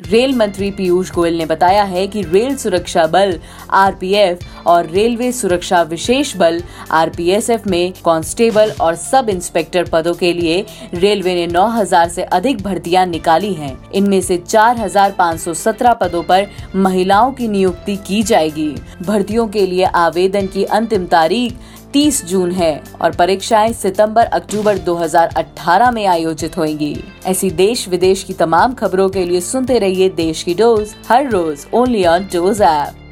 Rail मंत्री पीयूष गोयल ने बताया है कि रेल सुरक्षा बल आरपीएफ और रेलवे सुरक्षा विशेष बल आरपीएसएफ में कांस्टेबल और सब इंस्पेक्टर पदों के लिए रेलवे ने 9000 से अधिक भर्तियाँ निकाली हैं। इनमें से 4517 पदों पर महिलाओं की नियुक्ति की जाएगी भर्तियों के लिए आवेदन की अंतिम तारीख 30 जून है और परीक्षाएँ सितंबर, अक्टूबर 2018 में आयोजित होंगी। ऐसी देश विदेश की तमाम खबरों के लिए सुनते रहिए देश की डोज, हर रोज ओनली ऑन डोज ऐप।